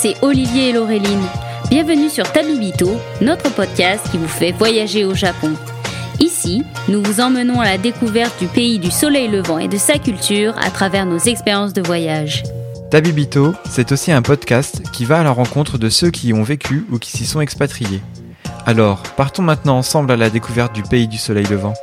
c'est Olivier et Laureline. Bienvenue sur Tabibito, notre podcast qui vous fait voyager au Japon. Ici, nous vous emmenons à la découverte du pays du soleil levant et de sa culture à travers nos expériences de voyage. Tabibito, c'est aussi un podcast qui va à la rencontre de ceux qui y ont vécu ou qui s'y sont expatriés. Alors, partons maintenant ensemble à la découverte du pays du soleil levant.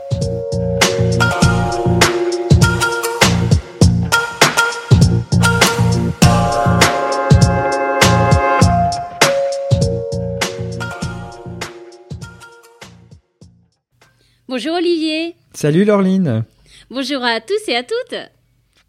Bonjour Olivier. Salut Laureline. Bonjour à tous et à toutes.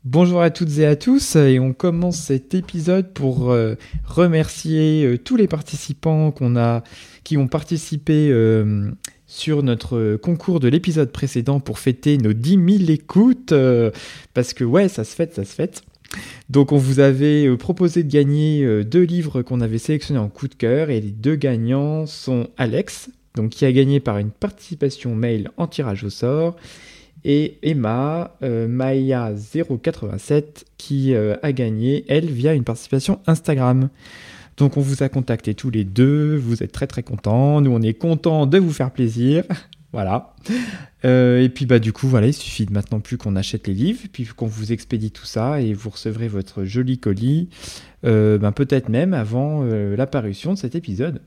Bonjour à toutes et à tous et on commence cet épisode pour euh, remercier euh, tous les participants qu'on a qui ont participé euh, sur notre concours de l'épisode précédent pour fêter nos 10 000 écoutes parce que ouais ça se fête ça se fête. Donc on vous avait proposé de gagner deux livres qu'on avait sélectionnés en coup de cœur et les deux gagnants sont Alex donc qui a gagné par une participation mail en tirage au sort, et Emma euh, Maya087 qui euh, a gagné, elle, via une participation Instagram. Donc on vous a contacté tous les deux, vous êtes très très contents, nous on est contents de vous faire plaisir. voilà. Euh, et puis bah du coup voilà, il suffit maintenant plus qu'on achète les livres, puis qu'on vous expédie tout ça et vous recevrez votre joli colis, ben, peut-être même avant l'apparition de cet épisode.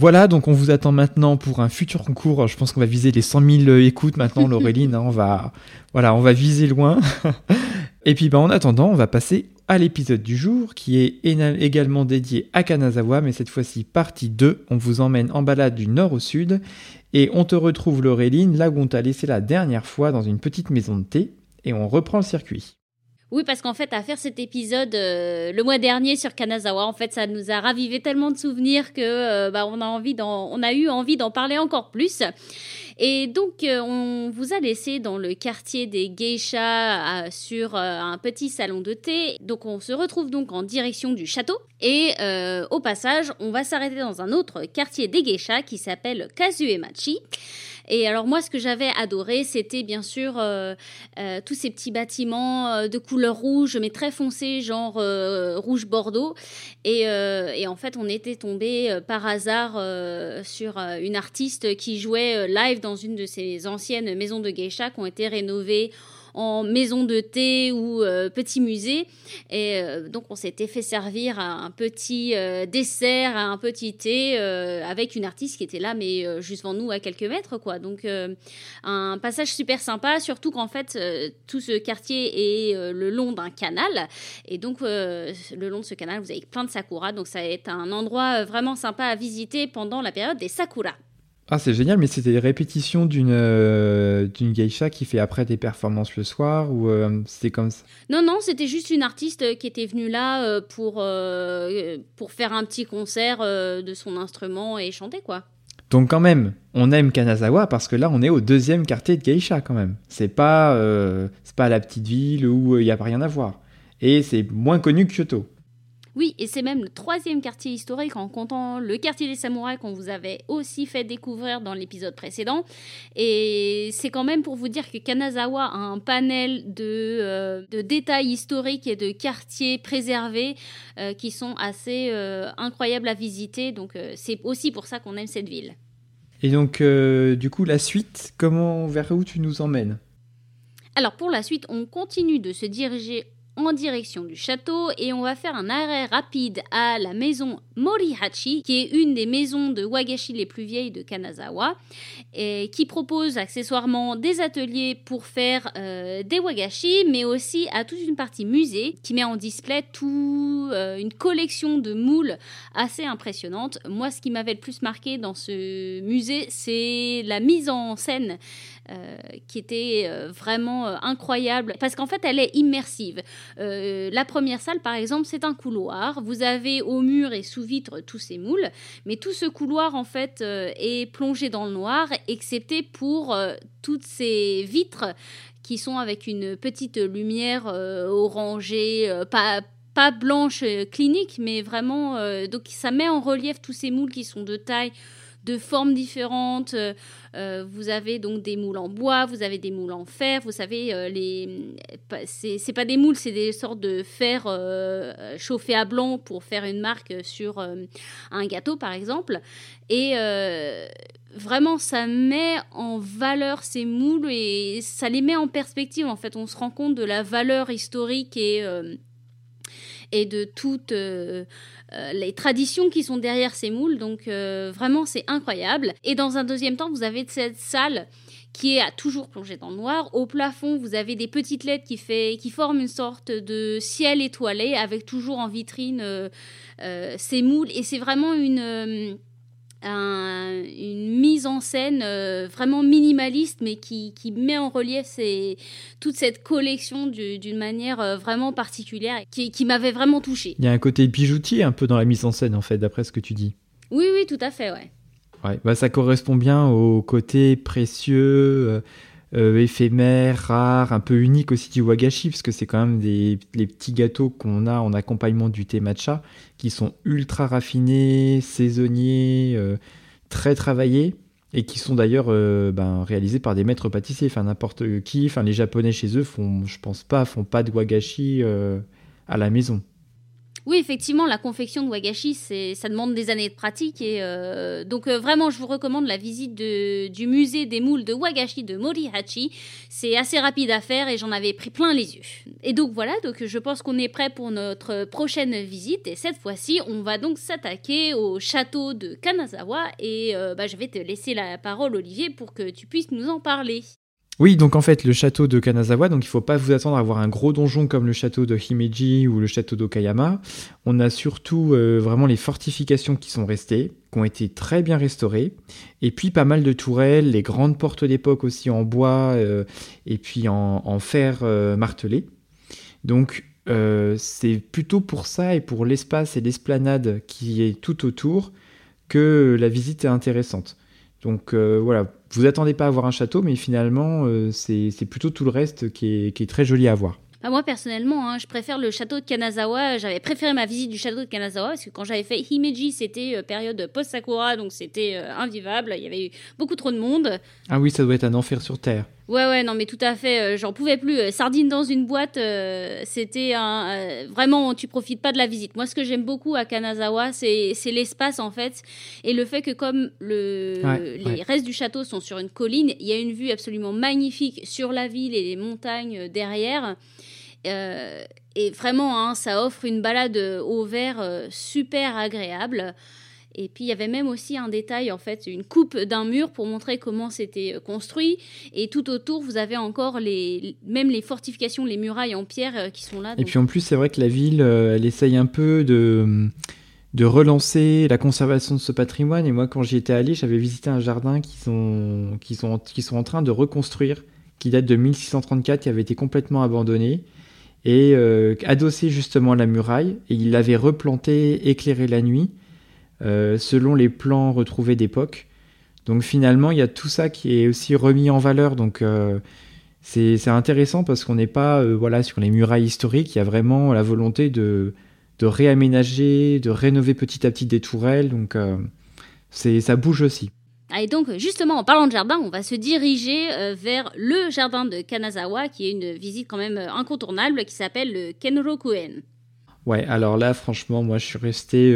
Voilà, donc on vous attend maintenant pour un futur concours. Je pense qu'on va viser les 100 000 écoutes maintenant, Laureline. Hein, on va, voilà, on va viser loin. Et puis, bah, en attendant, on va passer à l'épisode du jour qui est également dédié à Kanazawa, mais cette fois-ci partie 2. On vous emmène en balade du nord au sud et on te retrouve, Laureline, là où on t'a laissé la dernière fois dans une petite maison de thé et on reprend le circuit. Oui, parce qu'en fait, à faire cet épisode euh, le mois dernier sur Kanazawa, en fait, ça nous a ravivé tellement de souvenirs que euh, bah, on a envie a eu envie d'en parler encore plus. Et donc, euh, on vous a laissé dans le quartier des geishas sur un petit salon de thé. Donc, on se retrouve donc en direction du château. Et au passage, on va s'arrêter dans un autre quartier des geishas qui s'appelle Kazuemachi. Et alors moi, ce que j'avais adoré, c'était bien sûr euh, euh, tous ces petits bâtiments euh, de couleur rouge, mais très foncé, genre rouge bordeaux. Et, et, en fait, on était tombé par hasard sur une artiste qui jouait live dans une de ces anciennes maisons de geisha qui ont été rénovées en maison de thé ou euh, petit musée. Et euh, donc, on s'était fait servir un petit euh, dessert, un petit thé avec une artiste qui était là, mais juste devant nous à quelques mètres, quoi. Donc, un passage super sympa, surtout qu'en fait, tout ce quartier est le long d'un canal. Et donc, le long de ce canal, vous avez plein de sakura. Donc, ça va être un endroit vraiment sympa à visiter pendant la période des sakura. Ah, c'est génial, mais c'était des répétitions d'une euh, d'une geisha qui fait après des performances le soir ou euh, c'était comme ça? Non, non, c'était juste une artiste qui était venue là euh, pour, pour faire un petit concert de son instrument et chanter, quoi. Donc quand même, on aime Kanazawa parce que là, on est au deuxième quartier de geisha quand même. C'est pas, c'est pas la petite ville où il n'y a pas rien à voir. Et c'est moins connu que Kyoto. Oui, et c'est même le troisième quartier historique en comptant le quartier des samouraïs qu'on vous avait aussi fait découvrir dans l'épisode précédent. Et c'est quand même pour vous dire que Kanazawa a un panel de, euh, de détails historiques et de quartiers préservés euh, qui sont assez euh, incroyables à visiter. Donc c'est aussi pour ça qu'on aime cette ville. Et donc, du coup, la suite, comment, vers où tu nous emmènes? Alors pour la suite, on continue de se diriger en direction du château et on va faire un arrêt rapide à la maison Morihachi, qui est une des maisons de wagashi les plus vieilles de Kanazawa, et qui propose accessoirement des ateliers pour faire euh, des wagashi, mais aussi à toute une partie musée qui met en display tout, euh, une collection de moules assez impressionnante. Moi, ce qui m'avait le plus marqué dans ce musée, c'est la mise en scène euh, qui était euh, vraiment euh, incroyable. Parce qu'en fait elle est immersive. la première salle par exemple c'est un couloir, vous avez au mur et sous vitre tous ces moules, mais tout ce couloir en fait est plongé dans le noir excepté pour toutes ces vitres qui sont avec une petite lumière orangée, pas pas blanche clinique, mais vraiment donc ça met en relief tous ces moules qui sont de taille de formes différentes. vous avez donc des moules en bois, vous avez des moules en fer. Vous savez, les c'est pas des moules, c'est des sortes de fer chauffés à blanc pour faire une marque sur un gâteau, par exemple. Et vraiment, ça met en valeur ces moules et ça les met en perspective. En fait, on se rend compte de la valeur historique et, euh, et de toutes euh, euh, les traditions qui sont derrière ces moules. Donc, vraiment, c'est incroyable. Et dans un deuxième temps, vous avez cette salle qui est à toujours plongée dans le noir. Au plafond, vous avez des petites lettres qui, fait, qui forment une sorte de ciel étoilé avec toujours en vitrine ces moules. Et c'est vraiment une une mise en scène euh, vraiment minimaliste, mais qui, qui met en relief toute cette collection d'une manière euh, vraiment particulière, qui, qui m'avait vraiment touchée. Il y a un côté bijoutier un peu dans la mise en scène, en fait, d'après ce que tu dis. Oui, oui, tout à fait, ouais. Ouais, bah ça correspond bien au côté précieux, euh, euh, éphémère, rare, un peu unique aussi du wagashi, parce que c'est quand même des les petits gâteaux qu'on a en accompagnement du thé matcha, qui sont ultra raffinés, saisonniers, euh, très travaillés, et qui sont d'ailleurs euh, ben, réalisés par des maîtres pâtissiers, enfin n'importe qui, enfin les japonais chez eux font, je pense pas, font pas de wagashi à la maison. Oui, effectivement, la confection de wagashi, ça demande des années de pratique. Et euh, donc, euh, vraiment, je vous recommande la visite du musée des moules de wagashi de Morihachi. C'est assez rapide à faire et j'en avais pris plein les yeux. Et donc, voilà, donc je pense qu'on est prêt pour notre prochaine visite. Et cette fois-ci, on va donc s'attaquer au château de Kanazawa. Et euh, bah, je vais te laisser la parole, Olivier, pour que tu puisses nous en parler. Oui, donc en fait, le château de Kanazawa, donc il ne faut pas vous attendre à avoir un gros donjon comme le château de Himeji ou le château d'Okayama. On a surtout euh, vraiment les fortifications qui sont restées, qui ont été très bien restaurées, et puis pas mal de tourelles, les grandes portes d'époque aussi en bois euh, et puis en, fer euh, martelé. Donc c'est plutôt pour ça et pour l'espace et l'esplanade qui est tout autour que la visite est intéressante. Donc voilà, vous attendez pas à voir un château, mais finalement, euh, c'est plutôt tout le reste qui est, très joli à voir. Bah, moi personnellement, hein, je préfère le château de Kanazawa. J'avais préféré ma visite du château de Kanazawa parce que quand j'avais fait Himeji, c'était euh, période post-Sakura, donc c'était euh, invivable. Il y avait eu beaucoup trop de monde. Ah oui, ça doit être un enfer sur Terre. Ouais, ouais, non, mais tout à fait. Euh, j'en pouvais plus. Euh, sardine dans une boîte, euh, c'était un. vraiment, tu profites pas de la visite. Moi, ce que j'aime beaucoup à Kanazawa, c'est l'espace, en fait. Et le fait que, comme le, les restes du château sont sur une colline, il y a une vue absolument magnifique sur la ville et les montagnes derrière. et vraiment, hein, ça offre une balade au vert super agréable. Et puis il y avait même aussi un détail, en fait, une coupe d'un mur pour montrer comment c'était euh, construit. Et tout autour, vous avez encore les, même les fortifications, les murailles en pierre euh, qui sont là. Et puis en plus, c'est vrai que la ville, euh, elle essaye un peu de, de relancer la conservation de ce patrimoine. Et moi, quand j'y étais allé, j'avais visité un jardin qui sont, qui, sont, qui sont en train de reconstruire, qui date de 1634, qui avait été complètement abandonné et adossé justement à la muraille. Et il l'avait replanté, éclairé la nuit. Euh, selon les plans retrouvés d'époque. Donc finalement, il y a tout ça qui est aussi remis en valeur. Donc euh, c'est intéressant parce qu'on n'est pas euh, voilà, sur les murailles historiques. Il y a vraiment la volonté de, de réaménager, de rénover petit à petit des tourelles. Donc ça bouge aussi. Et donc, justement, en parlant de jardin, on va se diriger vers le jardin de Kanazawa, qui est une visite quand même incontournable, qui s'appelle le Kenrokuen. Ouais, alors là, franchement, moi, je suis resté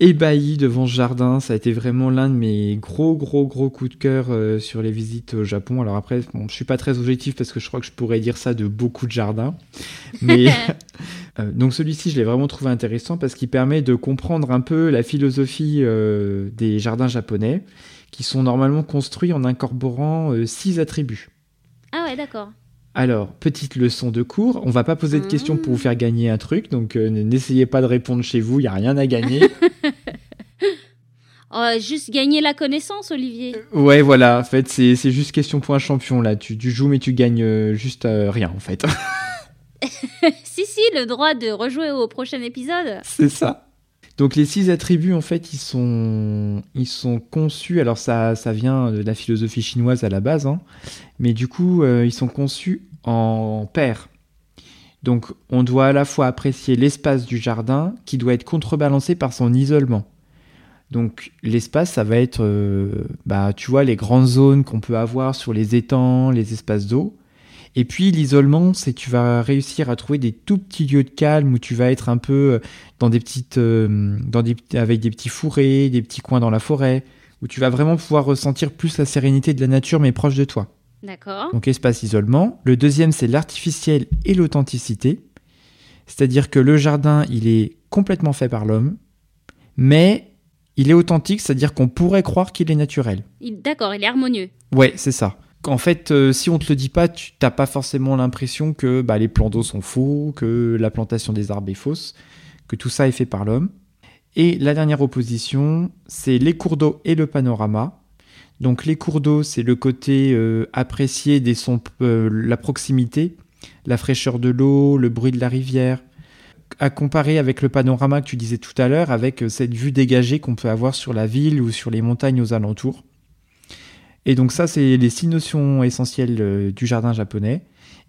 ébahi devant ce jardin. Ça a été vraiment l'un de mes gros, gros, gros coups de cœur euh, sur les visites au Japon. Alors après, bon, je suis pas très objectif parce que je crois que je pourrais dire ça de beaucoup de jardins. Mais euh, donc celui-ci, je l'ai vraiment trouvé intéressant parce qu'il permet de comprendre un peu la philosophie euh, des jardins japonais qui sont normalement construits en incorporant six attributs. Ah ouais, d'accord. Alors, petite leçon de cours, on va pas poser de questions pour vous faire gagner un truc, donc euh, n'essayez pas de répondre chez vous, il y a rien à gagner. oh, juste gagner la connaissance, Olivier. Euh, ouais, voilà, en fait, c'est juste question pour un champion, là. Tu, joues, mais tu gagnes euh, juste rien, en fait. si, si, le droit de rejouer au prochain épisode. C'est ça. Donc les six attributs, en fait, ils sont, ils sont conçus, alors ça, ça vient de la philosophie chinoise à la base, hein, mais du coup, ils sont conçus en paire. Donc on doit à la fois apprécier l'espace du jardin qui doit être contrebalancé par son isolement. Donc l'espace, ça va être, euh, bah, tu vois, les grandes zones qu'on peut avoir sur les étangs, les espaces d'eau. Et puis l'isolement, c'est tu vas réussir à trouver des tout petits lieux de calme où tu vas être un peu euh, dans des petites, euh, dans des, avec des petits fourrés, des petits coins dans la forêt, où tu vas vraiment pouvoir ressentir plus la sérénité de la nature mais proche de toi. D'accord. Donc espace isolement. Le deuxième, c'est l'artificiel et l'authenticité. C'est-à-dire que le jardin, il est complètement fait par l'homme, mais il est authentique, c'est-à-dire qu'on pourrait croire qu'il est naturel. D'accord, il est harmonieux. Ouais, c'est ça. En fait, euh, si on te le dit pas, tu n'as pas forcément l'impression que bah, les plans d'eau sont faux, que la plantation des arbres est fausse, que tout ça est fait par l'homme. Et la dernière opposition, c'est les cours d'eau et le panorama. Donc les cours d'eau, c'est le côté euh, apprécié des sons, euh, la proximité, la fraîcheur de l'eau, le bruit de la rivière, à comparer avec le panorama que tu disais tout à l'heure, avec cette vue dégagée qu'on peut avoir sur la ville ou sur les montagnes aux alentours. Et donc ça, c'est les six notions essentielles euh, du jardin japonais.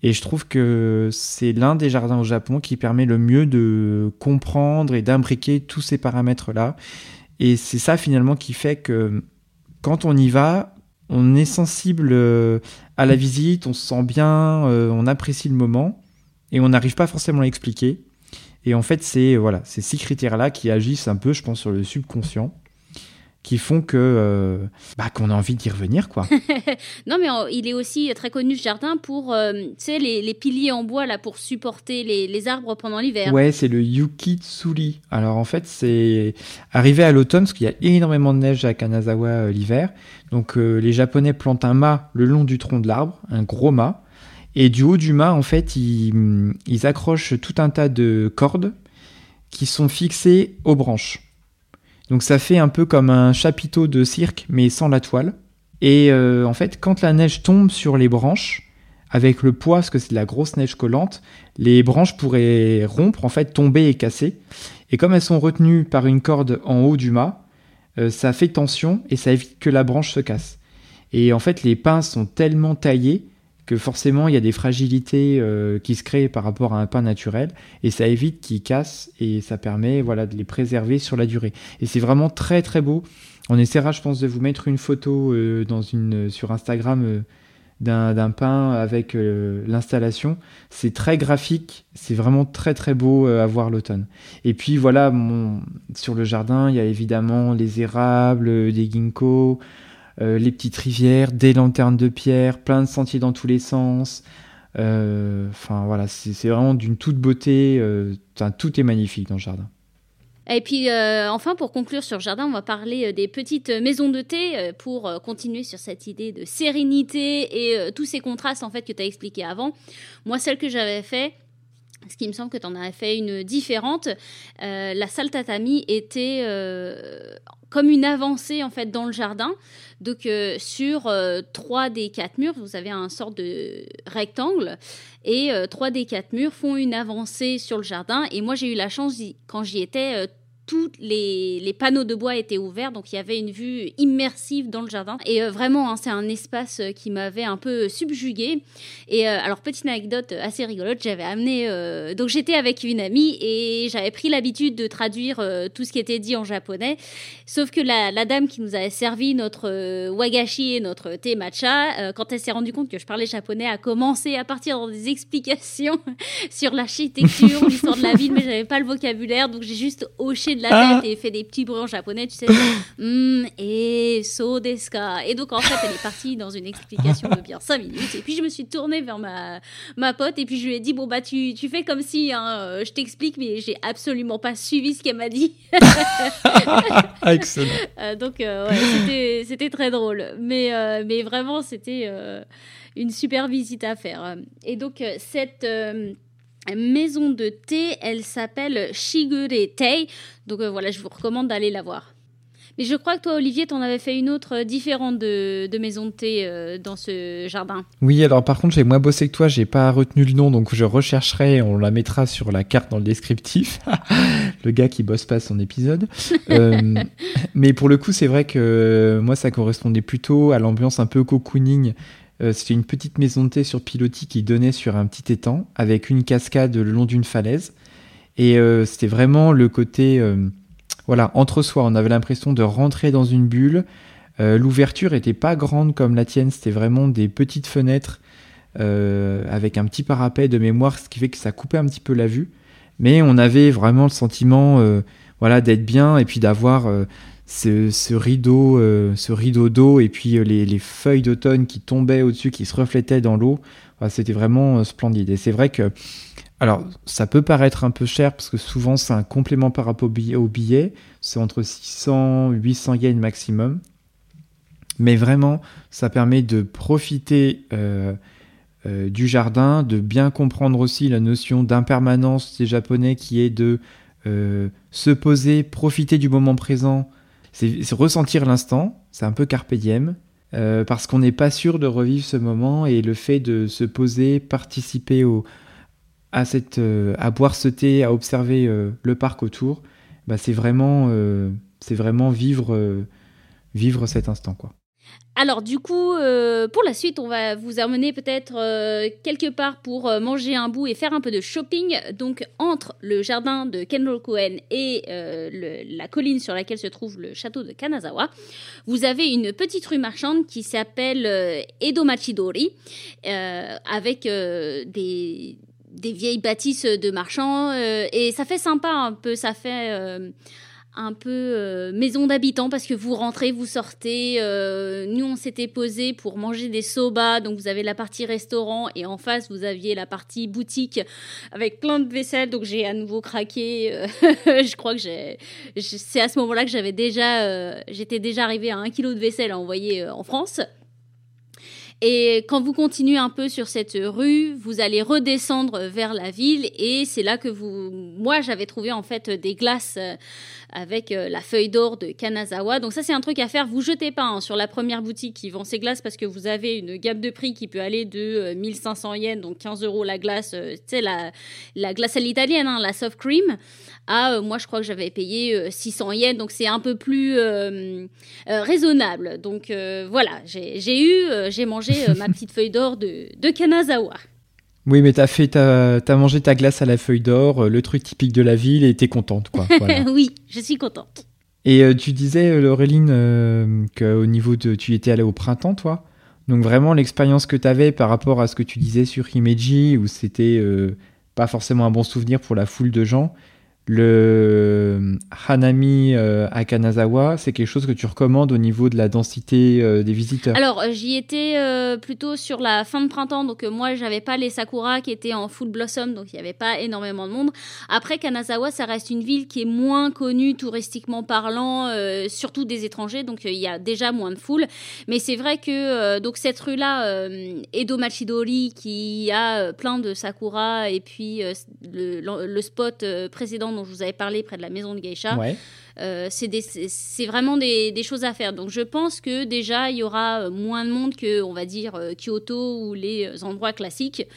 Et je trouve que c'est l'un des jardins au Japon qui permet le mieux de comprendre et d'imbriquer tous ces paramètres-là. Et c'est ça finalement qui fait que quand on y va, on est sensible euh, à la visite, on se sent bien, on apprécie le moment et on n'arrive pas forcément à l'expliquer. Et en fait, c'est voilà, ces six critères-là qui agissent un peu, je pense, sur le subconscient, qui font que euh, bah, qu'on a envie d'y revenir, quoi. non, mais il est aussi très connu ce jardin pour, euh, les, les, piliers en bois là pour supporter les, les arbres pendant l'hiver. Ouais, c'est le Yukitsuri. Alors en fait, c'est arrivé à l'automne parce qu'il y a énormément de neige à Kanazawa euh, l'hiver. Donc les Japonais plantent un mât le long du tronc de l'arbre, un gros mât. Et du haut du mât, en fait, ils, accrochent tout un tas de cordes qui sont fixées aux branches. Donc ça fait un peu comme un chapiteau de cirque, mais sans la toile. Et euh, en fait, quand la neige tombe sur les branches, avec le poids, parce que c'est de la grosse neige collante, les branches pourraient rompre, en fait, tomber et casser. Et comme elles sont retenues par une corde en haut du mât, euh, ça fait tension et ça évite que la branche se casse. Et en fait, les pins sont tellement taillés que forcément il y a des fragilités euh, qui se créent par rapport à un pain naturel et ça évite qu'ils cassent et ça permet voilà de les préserver sur la durée. Et c'est vraiment très très beau. On essaiera je pense de vous mettre une photo euh, dans une sur Instagram euh, d'un pain avec l'installation. C'est très graphique, c'est vraiment très très beau à voir l'automne. Et puis voilà, sur le jardin, il y a évidemment les érables, des ginkgos, euh, les petites rivières, des lanternes de pierre, plein de sentiers dans tous les sens. Euh, enfin voilà, c'est vraiment d'une toute beauté. Euh, tout est magnifique dans le jardin. Et puis enfin, pour conclure sur le jardin, on va parler des petites maisons de thé pour continuer sur cette idée de sérénité et tous ces contrastes en fait que tu as expliqué avant. Moi, celle que j'avais fait, ce qui me semble que tu en avais fait une différente. la salle tatami était comme une avancée en fait dans le jardin. Donc euh, sur euh, trois des quatre murs, vous avez un sort de rectangle et euh, trois des quatre murs font une avancée sur le jardin. Et moi j'ai eu la chance quand j'y étais tous les, panneaux de bois étaient ouverts, donc il y avait une vue immersive dans le jardin. Et euh, vraiment, hein, c'est un espace euh, qui m'avait un peu subjugué. Et euh, alors, petite anecdote assez rigolote, j'avais amené. donc, j'étais avec une amie et j'avais pris l'habitude de traduire tout ce qui était dit en japonais. Sauf que la, la dame qui nous avait servi notre wagashi et notre thé matcha, quand elle s'est rendue compte que je parlais japonais, a commencé à partir dans des explications sur l'architecture, l'histoire de la ville, mais j'avais pas le vocabulaire, donc j'ai juste hoché de la ah. tête et fait des petits bruits en japonais, tu sais. mm, et so deska. Et donc, en fait, elle est partie dans une explication de bien 5 minutes. Et puis, je me suis tournée vers ma, ma pote et puis je lui ai dit Bon, bah, tu, tu fais comme si hein, euh, je t'explique, mais j'ai absolument pas suivi ce qu'elle m'a dit. Excellent. Euh, donc, euh, ouais, c'était très drôle. Mais, mais vraiment, c'était une super visite à faire. Et donc, cette maison de thé. Elle s'appelle Shigure Tei. Donc euh, voilà, je vous recommande d'aller la voir. Mais je crois que toi, Olivier, tu en avais fait une autre euh, différente de, maison de thé euh, dans ce jardin. Oui, alors par contre, j'ai moins bossé que toi, j'ai pas retenu le nom, donc je rechercherai, on la mettra sur la carte dans le descriptif. le gars qui bosse pas son épisode. mais pour le coup, c'est vrai que moi, ça correspondait plutôt à l'ambiance un peu cocooning euh, c'était une petite maison de thé sur pilotis qui donnait sur un petit étang avec une cascade le long d'une falaise. Et euh, c'était vraiment le côté, euh, voilà, entre soi. On avait l'impression de rentrer dans une bulle. L'ouverture était pas grande comme la tienne, c'était vraiment des petites fenêtres avec un petit parapet de mémoire, ce qui fait que ça coupait un petit peu la vue. Mais on avait vraiment le sentiment voilà, d'être bien et puis d'avoir ce, rideau, euh, ce rideau d'eau et puis euh, les, feuilles d'automne qui tombaient au-dessus, qui se reflétaient dans l'eau. C'était vraiment euh, splendide. Et c'est vrai que, alors, ça peut paraître un peu cher parce que souvent c'est un complément par rapport au billet. C'est entre 600 800 yens maximum. Mais vraiment, ça permet de profiter du jardin, de bien comprendre aussi la notion d'impermanence des Japonais qui est de se poser, profiter du moment présent c'est ressentir l'instant, c'est un peu carpe diem, euh, parce qu'on n'est pas sûr de revivre ce moment et le fait de se poser, participer au, à, cette, euh, à boire ce thé, à observer euh, le parc autour, bah, c'est vraiment, vraiment vivre, vivre cet instant. quoi. Alors du coup, euh, pour la suite, on va vous amener peut-être euh, quelque part pour euh, manger un bout et faire un peu de shopping. Donc entre le jardin de Kenroku-en et la colline sur laquelle se trouve le château de Kanazawa, vous avez une petite rue marchande qui s'appelle Edo Machidori, avec des des vieilles bâtisses de marchands et ça fait sympa un peu, ça fait un peu euh, maison d'habitants parce que vous rentrez, vous sortez. Euh, nous, on s'était posé pour manger des soba, donc vous avez la partie restaurant et en face, vous aviez la partie boutique avec plein de vaisselle. Donc j'ai à nouveau craqué. Euh, je crois que j'ai, c'est à ce moment-là que j'avais déjà, j'étais déjà arrivé à un kilo de vaisselle à envoyer en France. Et quand vous continuez un peu sur cette rue, vous allez redescendre vers la ville et c'est là que vous, moi j'avais trouvé en fait des glaces avec euh, la feuille d'or de Kanazawa. Donc ça c'est un truc à faire. Vous jetez pas hein, sur la première boutique qui vend ces glaces parce que vous avez une gamme de prix qui peut aller de 1500 euh, yens, donc 15 euros la glace, tu sais la, la glace à l'italienne, hein, la soft cream à, euh, moi je crois que j'avais payé 600 euh, yens, donc c'est un peu plus euh, raisonnable. Donc voilà, j'ai eu, j'ai mangé ma petite feuille d'or de, de Kanazawa. Oui, mais t'as fait, as, mangé ta glace à la feuille d'or, le truc typique de la ville, et t'es contente, quoi. oui, je suis contente. Et tu disais, Laureline, qu'au niveau de, tu étais allée au printemps, toi. Donc vraiment, l'expérience que tu avais par rapport à ce que tu disais sur Himeji, où c'était pas forcément un bon souvenir pour la foule de gens, le Hanami euh, à Kanazawa, c'est quelque chose que tu recommandes au niveau de la densité euh, des visiteurs? Alors, euh, j'y étais plutôt sur la fin de printemps, donc moi, j'avais pas les sakura qui étaient en full blossom, donc il n'y avait pas énormément de monde. Après, Kanazawa, ça reste une ville qui est moins connue touristiquement parlant, surtout des étrangers, donc il y a déjà moins de foule. Mais c'est vrai que donc cette rue-là, Edo Machidori, qui a plein de sakura, et puis le, spot précédent dont je vous avais parlé près de la maison de Geisha. Euh, c'est vraiment des, choses à faire. Donc je pense que déjà, il y aura euh, moins de monde que, on va dire, euh, Kyoto ou les endroits classiques.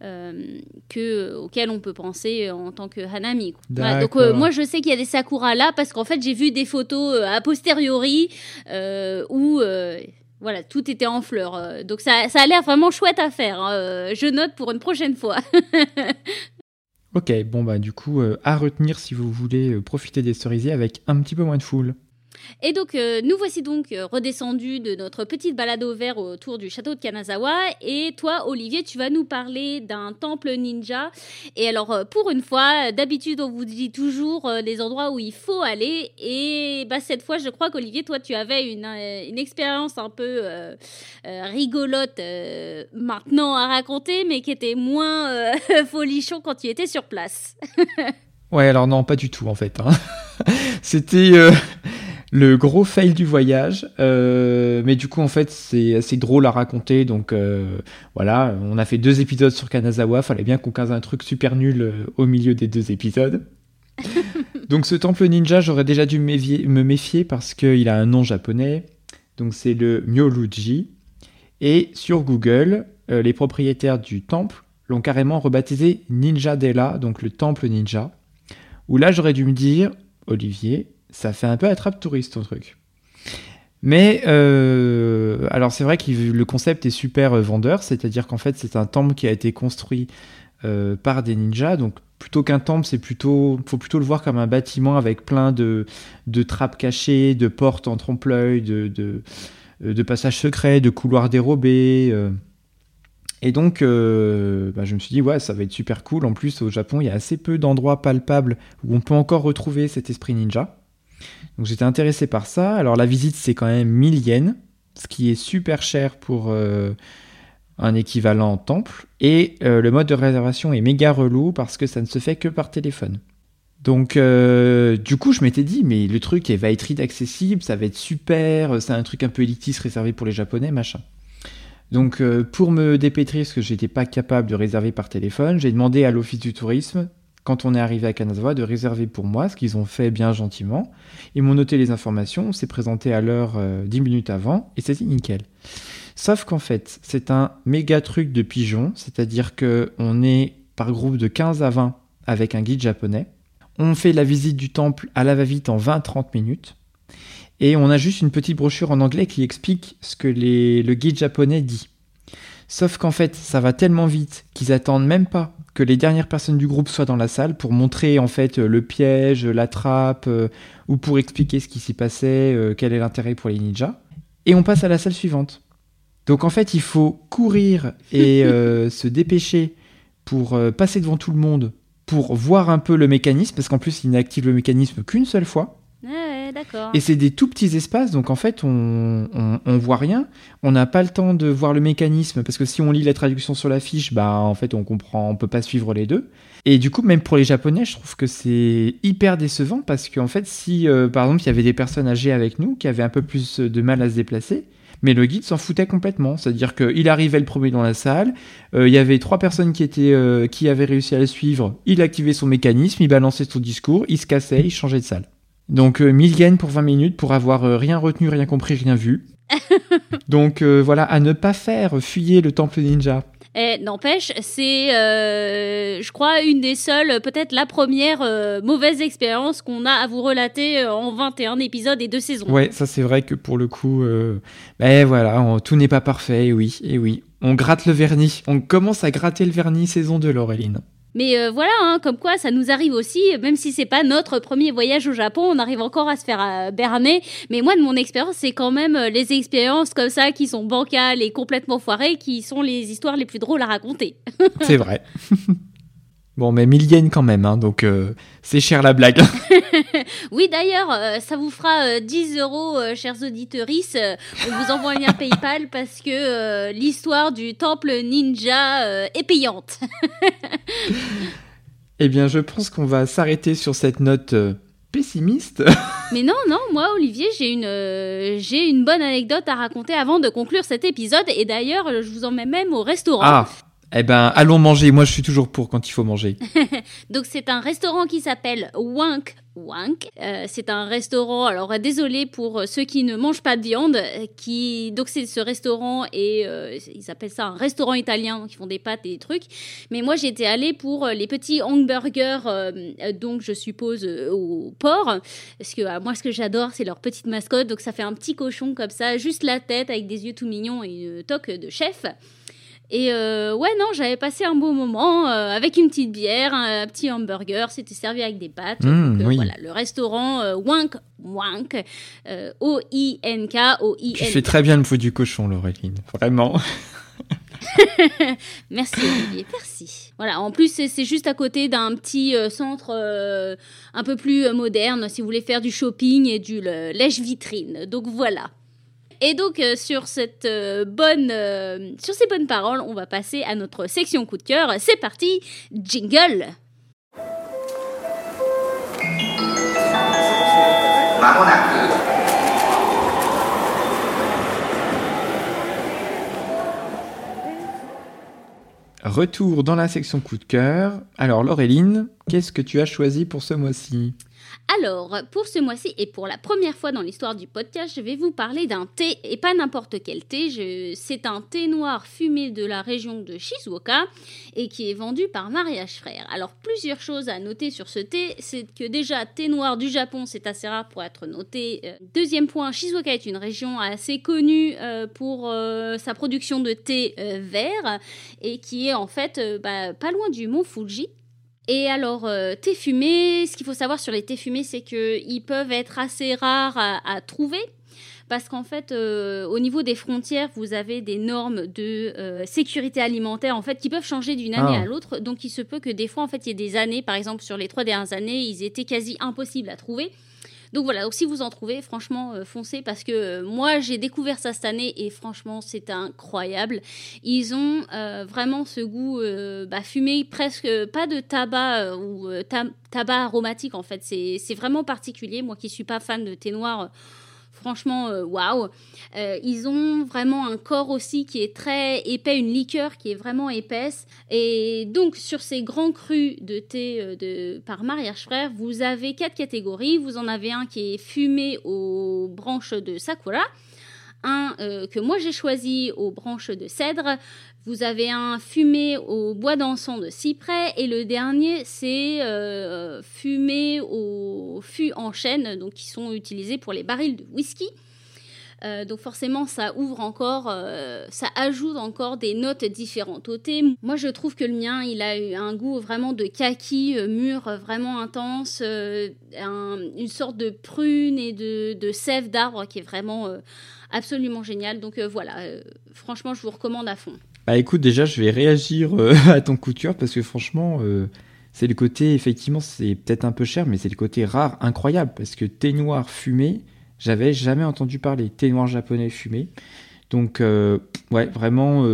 que, auxquels on peut penser en tant que Hanami. donc moi je sais qu'il y a des sakura là parce qu'en fait j'ai vu des photos a posteriori où voilà, tout était en fleurs. donc ça, ça a l'air vraiment chouette à faire. Hein. je note pour une prochaine fois. Ok, bon bah du coup, euh, à retenir si vous voulez euh, profiter des cerisiers avec un petit peu moins de foule. Et donc, euh, nous voici donc euh, redescendus de notre petite balade au vert autour du château de Kanazawa. Et toi, Olivier, tu vas nous parler d'un temple ninja. Et alors, euh, pour une fois, d'habitude, on vous dit toujours les endroits où il faut aller. Et bah, cette fois, je crois qu'Olivier, toi, tu avais une, une expérience un peu rigolote maintenant à raconter, mais qui était moins folichon quand tu étais sur place. ouais, alors non, pas du tout en fait. Hein. C'était le gros fail du voyage. Euh, mais du coup, en fait, c'est assez drôle à raconter. Donc euh, voilà, on a fait deux épisodes sur Kanazawa. Fallait bien qu'on case un truc super nul euh, au milieu des deux épisodes. donc ce temple ninja, j'aurais déjà dû me méfier parce qu'il a un nom japonais. Donc c'est le Myoluji. Et sur Google, les propriétaires du temple l'ont carrément rebaptisé Ninja Della, donc le temple ninja. Où là, j'aurais dû me dire, Olivier, ça fait un peu attrape-touriste ton truc. Mais euh, alors c'est vrai que le concept est super euh, vendeur, c'est-à-dire qu'en fait c'est un temple qui a été construit par des ninjas. Donc plutôt qu'un temple, c'est plutôt, faut plutôt le voir comme un bâtiment avec plein de, de trappes cachées, de portes en trompe-l'œil, de, passages secrets, de couloirs dérobés. Et donc, bah, je me suis dit, ouais, ça va être super cool. En plus, au Japon, il y a assez peu d'endroits palpables où on peut encore retrouver cet esprit ninja. Donc j'étais intéressé par ça. Alors la visite, c'est quand même 1000 yens, ce qui est super cher pour euh, un équivalent temple. Et euh, le mode de réservation est méga relou parce que ça ne se fait que par téléphone. Donc, euh, du coup, je m'étais dit, mais le truc va être inaccessible, ça va être super, c'est un truc un peu élitiste réservé pour les Japonais, machin. Donc, pour me dépêtrer, parce que j'étais pas capable de réserver par téléphone, j'ai demandé à l'office du tourisme quand on est arrivé à Kanazawa, de réserver pour moi, ce qu'ils ont fait bien gentiment. Ils m'ont noté les informations, on s'est présenté à l'heure euh, 10 minutes avant, et c'était nickel. Sauf qu'en fait, c'est un méga truc de pigeon, c'est-à-dire qu'on est par groupe de 15 à 20 avec un guide japonais. On fait la visite du temple à la va-vite en 20-30 minutes. Et on a juste une petite brochure en anglais qui explique ce que le guide japonais dit. Sauf qu'en fait, ça va tellement vite qu'ils attendent même pas que les dernières personnes du groupe soient dans la salle pour montrer en fait le piège, la trappe, euh, ou pour expliquer ce qui s'y passait, euh, quel est l'intérêt pour les ninjas. Et on passe à la salle suivante. Donc en fait, il faut courir et euh, se dépêcher pour passer devant tout le monde, pour voir un peu le mécanisme, parce qu'en plus, il n'active le mécanisme qu'une seule fois. Et c'est des tout petits espaces, donc en fait, on, on, voit rien. On n'a pas le temps de voir le mécanisme, parce que si on lit la traduction sur la fiche, bah, en fait, on comprend, on peut pas suivre les deux. Et du coup, même pour les Japonais, je trouve que c'est hyper décevant, parce qu'en fait, si, euh, par exemple, il y avait des personnes âgées avec nous, qui avaient un peu plus de mal à se déplacer, mais le guide s'en foutait complètement. C'est-à-dire qu'il arrivait le premier dans la salle, euh, il y avait trois personnes qui, étaient, euh, qui avaient réussi à le suivre, il activait son mécanisme, il balançait son discours, il se cassait, il changeait de salle. Donc 1000 euh, yens pour 20 minutes pour avoir euh, rien retenu, rien compris, rien vu. Donc euh, voilà, à ne pas faire, fuyez le temple ninja. Et n'empêche, c'est, je crois, une des seules, peut-être la première mauvaise expérience qu'on a à vous relater en 21 épisodes et deux saisons. Ouais, ça c'est vrai que pour le coup, ben voilà, tout n'est pas parfait, et oui, et oui. On gratte le vernis, on commence à gratter le vernis saison de Laureline. Mais euh, voilà, hein, comme quoi ça nous arrive aussi, même si c'est pas notre premier voyage au Japon, on arrive encore à se faire euh, berner. Mais moi, de mon expérience, c'est quand même euh, les expériences comme ça qui sont bancales et complètement foirées qui sont les histoires les plus drôles à raconter. c'est vrai. Bon, mais 1000 yens quand même, hein, donc c'est cher la blague. oui, d'ailleurs, euh, ça vous fera 10 euh, euros, chers auditeurs. on vous envoie un lien PayPal parce que l'histoire du temple ninja est payante. eh bien, je pense qu'on va s'arrêter sur cette note pessimiste. Mais non, non, moi, Olivier, j'ai une, j'ai une bonne anecdote à raconter avant de conclure cet épisode. Et d'ailleurs, je vous emmène même au restaurant. Ah eh ben, allons manger. Moi, je suis toujours pour quand il faut manger. Donc, c'est un restaurant qui s'appelle Wank Wank. Euh, c'est un restaurant, alors euh, désolé pour euh, ceux qui ne mangent pas de viande, qui donc c'est ce restaurant et ils appellent ça un restaurant italien, donc ils font des pâtes et des trucs. Mais moi j'étais allée pour les petits hamburgers, donc je suppose au porc, parce que moi ce que j'adore c'est leur petite mascotte, donc ça fait un petit cochon comme ça, juste la tête avec des yeux tout mignons et une toque de chef. Et euh, ouais, non, j'avais passé un beau moment euh, avec une petite bière, un, petit hamburger, c'était servi avec des pâtes. Mmh, euh, voilà, le restaurant Wank, Wank, O-I-N-K, O-I-N. Tu fais très bien le fou du cochon, Laureline, vraiment. merci Olivier, merci. Voilà, en plus c'est juste à côté d'un petit centre un peu plus moderne si vous voulez faire du shopping et du lèche-vitrine. Donc voilà. Et donc euh, sur cette euh, bonne, euh, sur ces bonnes paroles, on va passer à notre section coup de cœur. C'est parti, jingle. Retour dans la section coup de cœur. Alors Laureline, qu'est-ce que tu as choisi pour ce mois-ci? Alors, pour ce mois-ci et pour la première fois dans l'histoire du podcast, je vais vous parler d'un thé et pas n'importe quel thé. C'est un thé noir fumé de la région de Shizuoka et qui est vendu par Mariage Frère. Alors, plusieurs choses à noter sur ce thé. C'est que déjà, thé noir du Japon, c'est assez rare pour être noté. Euh, deuxième point, Shizuoka est une région assez connue euh, pour euh, sa production de thé vert et qui est en fait bah, pas loin du mont Fuji. Et alors, euh, thé fumé, ce qu'il faut savoir sur les thés fumés, c'est qu'ils peuvent être assez rares à, trouver. Parce qu'en fait, euh, au niveau des frontières, vous avez des normes de euh, sécurité alimentaire en fait qui peuvent changer d'une année ah. à l'autre. Donc, il se peut que des fois, en fait, il y ait des années, par exemple sur les trois dernières années, ils étaient quasi impossibles à trouver. Donc voilà, si vous en trouvez, franchement, euh, foncez parce que euh, moi j'ai découvert ça cette année et franchement c'est incroyable. Ils ont euh, vraiment ce goût bah, fumé, presque pas de tabac ou tabac aromatique en fait. C'est vraiment particulier. Moi qui suis pas fan de thé noir franchement, euh, waouh. Euh, ils ont vraiment un corps aussi qui est très épais, une liqueur qui est vraiment épaisse. Et donc, sur ces grands crus de thé euh, de, par mariage frère, vous avez quatre catégories. Vous en avez un qui est fumé aux branches de sakura un que moi j'ai choisi aux branches de cèdre, vous avez un fumé au bois d'encens de cyprès et le dernier c'est euh, fumé au fût en chêne, donc qui sont utilisés pour les barils de whisky. Euh, donc forcément, ça ouvre encore, euh, ça ajoute encore des notes différentes au thé. Moi, je trouve que le mien, il a eu un goût vraiment de kaki mûr, vraiment intense, une sorte de prune et de, de sève d'arbre qui est vraiment absolument génial. Donc voilà, franchement, je vous recommande à fond. Bah écoute, déjà, je vais réagir euh, à ton cœur parce que franchement, euh, c'est le côté, effectivement, c'est peut-être un peu cher, mais c'est le côté rare, incroyable. Parce que thé noir fumé, j'avais jamais entendu parler. Thé noir japonais fumé. Donc, euh, ouais, vraiment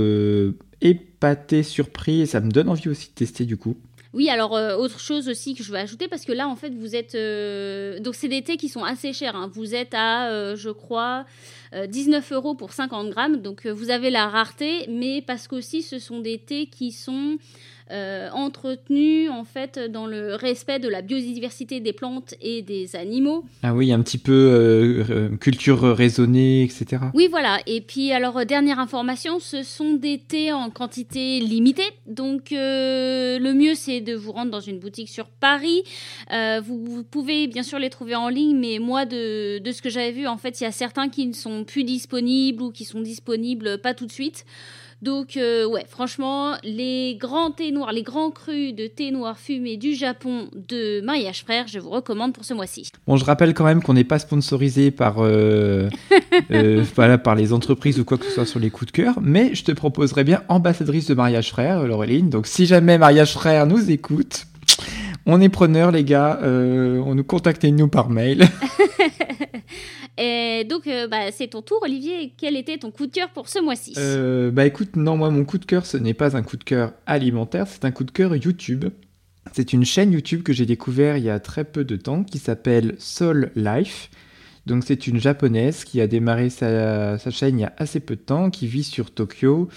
épaté, surpris, et ça me donne envie aussi de tester du coup. Oui, alors autre chose aussi que je vais ajouter, parce que là, en fait, vous êtes... donc, c'est des thés qui sont assez chers. Hein. Vous êtes à, je crois, 19 euh, euros pour 50 grammes. Donc euh, vous avez la rareté, mais parce qu'aussi ce sont des thés qui sont euh, entretenu en fait dans le respect de la biodiversité des plantes et des animaux. Ah oui, un petit peu euh, culture raisonnée, etc. Oui, voilà. Et puis alors dernière information, ce sont des thés en quantité limitée. Donc le mieux c'est de vous rendre dans une boutique sur Paris. Vous, vous, pouvez bien sûr les trouver en ligne, mais moi de, de ce que j'avais vu, en fait, il y a certains qui ne sont plus disponibles ou qui sont disponibles pas tout de suite. Donc, euh, ouais, franchement, les grands thés noirs, les grands crus de thé noir fumé du Japon de Mariage Frère, je vous recommande pour ce mois-ci. Bon, je rappelle quand même qu'on n'est pas sponsorisé par, euh, euh, voilà, par les entreprises ou quoi que ce soit sur les coups de cœur, mais je te proposerais bien ambassadrice de Mariage Frère, Laureline. Donc, si jamais Mariage Frère nous écoute, on est preneur, les gars. on nous contactez-nous par mail. Et donc, euh, bah, c'est ton tour, Olivier. Quel était ton coup de cœur pour ce mois-ci? Euh, Bah écoute, non, moi, mon coup de cœur, ce n'est pas un coup de cœur alimentaire, c'est un coup de cœur YouTube. C'est une chaîne YouTube que j'ai découvert il y a très peu de temps qui s'appelle Soul Life. Donc c'est une japonaise qui a démarré sa, chaîne il y a assez peu de temps, qui vit sur Tokyo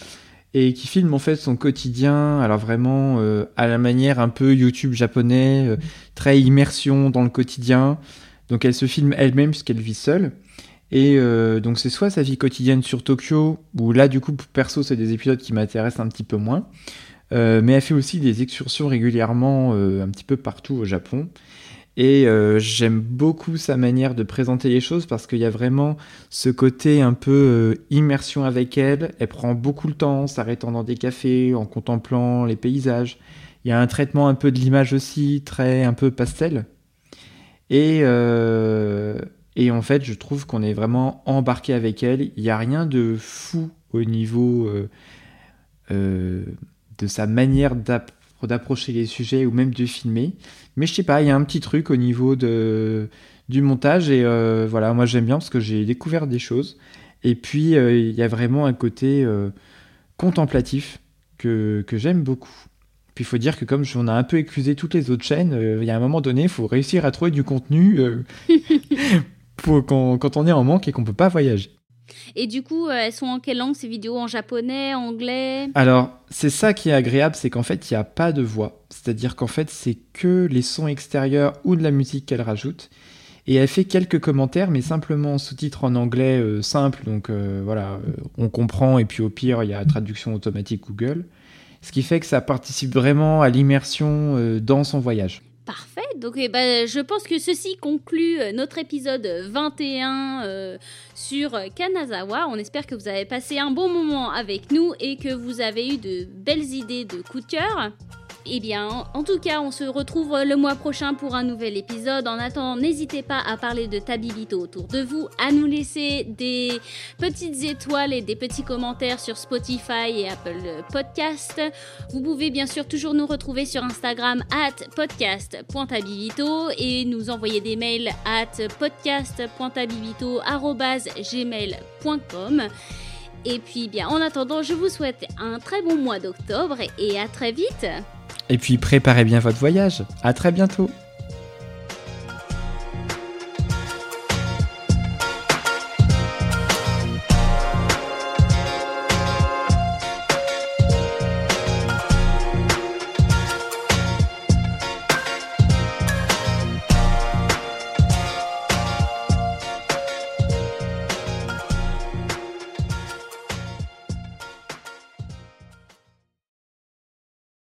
et qui filme en fait son quotidien, alors vraiment euh, à la manière un peu YouTube japonais, très immersion dans le quotidien. Donc elle se filme elle-même puisqu'elle vit seule. Et euh, donc c'est soit sa vie quotidienne sur Tokyo, où là du coup perso c'est des épisodes qui m'intéressent un petit peu moins, euh, mais elle fait aussi des excursions régulièrement euh, un petit peu partout au Japon. Et j'aime beaucoup sa manière de présenter les choses parce qu'il y a vraiment ce côté un peu immersion avec elle. Elle prend beaucoup le temps, s'arrêtant dans des cafés, en contemplant les paysages. Il y a un traitement un peu de l'image aussi, très un peu pastel. Et, euh, et en fait, je trouve qu'on est vraiment embarqué avec elle. Il n'y a rien de fou au niveau euh, euh, de sa manière d'approcher les sujets ou même de filmer. Mais je sais pas, il y a un petit truc au niveau du montage. Et voilà, moi j'aime bien parce que j'ai découvert des choses. Et puis, il y a vraiment un côté contemplatif que j'aime beaucoup. Puis il faut dire que comme on a un peu éclusé toutes les autres chaînes, euh, il y a un moment donné, il faut réussir à trouver du contenu euh, pour quand, on est en manque et qu'on ne peut pas voyager. Et du coup, elles sont en quelle langue ces vidéos? En japonais, anglais? Alors, c'est ça qui est agréable, c'est qu'en fait, il n'y a pas de voix. C'est-à-dire qu'en fait, c'est que les sons extérieurs ou de la musique qu'elle rajoute. Et elle fait quelques commentaires, mais simplement sous-titres en anglais euh, simple, donc euh, voilà, euh, on comprend, et puis au pire, il y a traduction automatique Google. Ce qui fait que ça participe vraiment à l'immersion dans son voyage. Parfait. Donc, eh ben, je pense que ceci conclut notre épisode 21 sur Kanazawa. On espère que vous avez passé un bon moment avec nous et que vous avez eu de belles idées de coup de cœur. Eh bien, en tout cas, on se retrouve le mois prochain pour un nouvel épisode. En attendant, n'hésitez pas à parler de Tabibito autour de vous, à nous laisser des petites étoiles et des petits commentaires sur Spotify et Apple Podcast. Vous pouvez bien sûr toujours nous retrouver sur Instagram at podcast.tabibito et nous envoyer des mails at podcast.tabibito.gmail.com. Et puis bien, en attendant, je vous souhaite un très bon mois d'octobre et à très vite et puis préparez bien votre voyage. À très bientôt.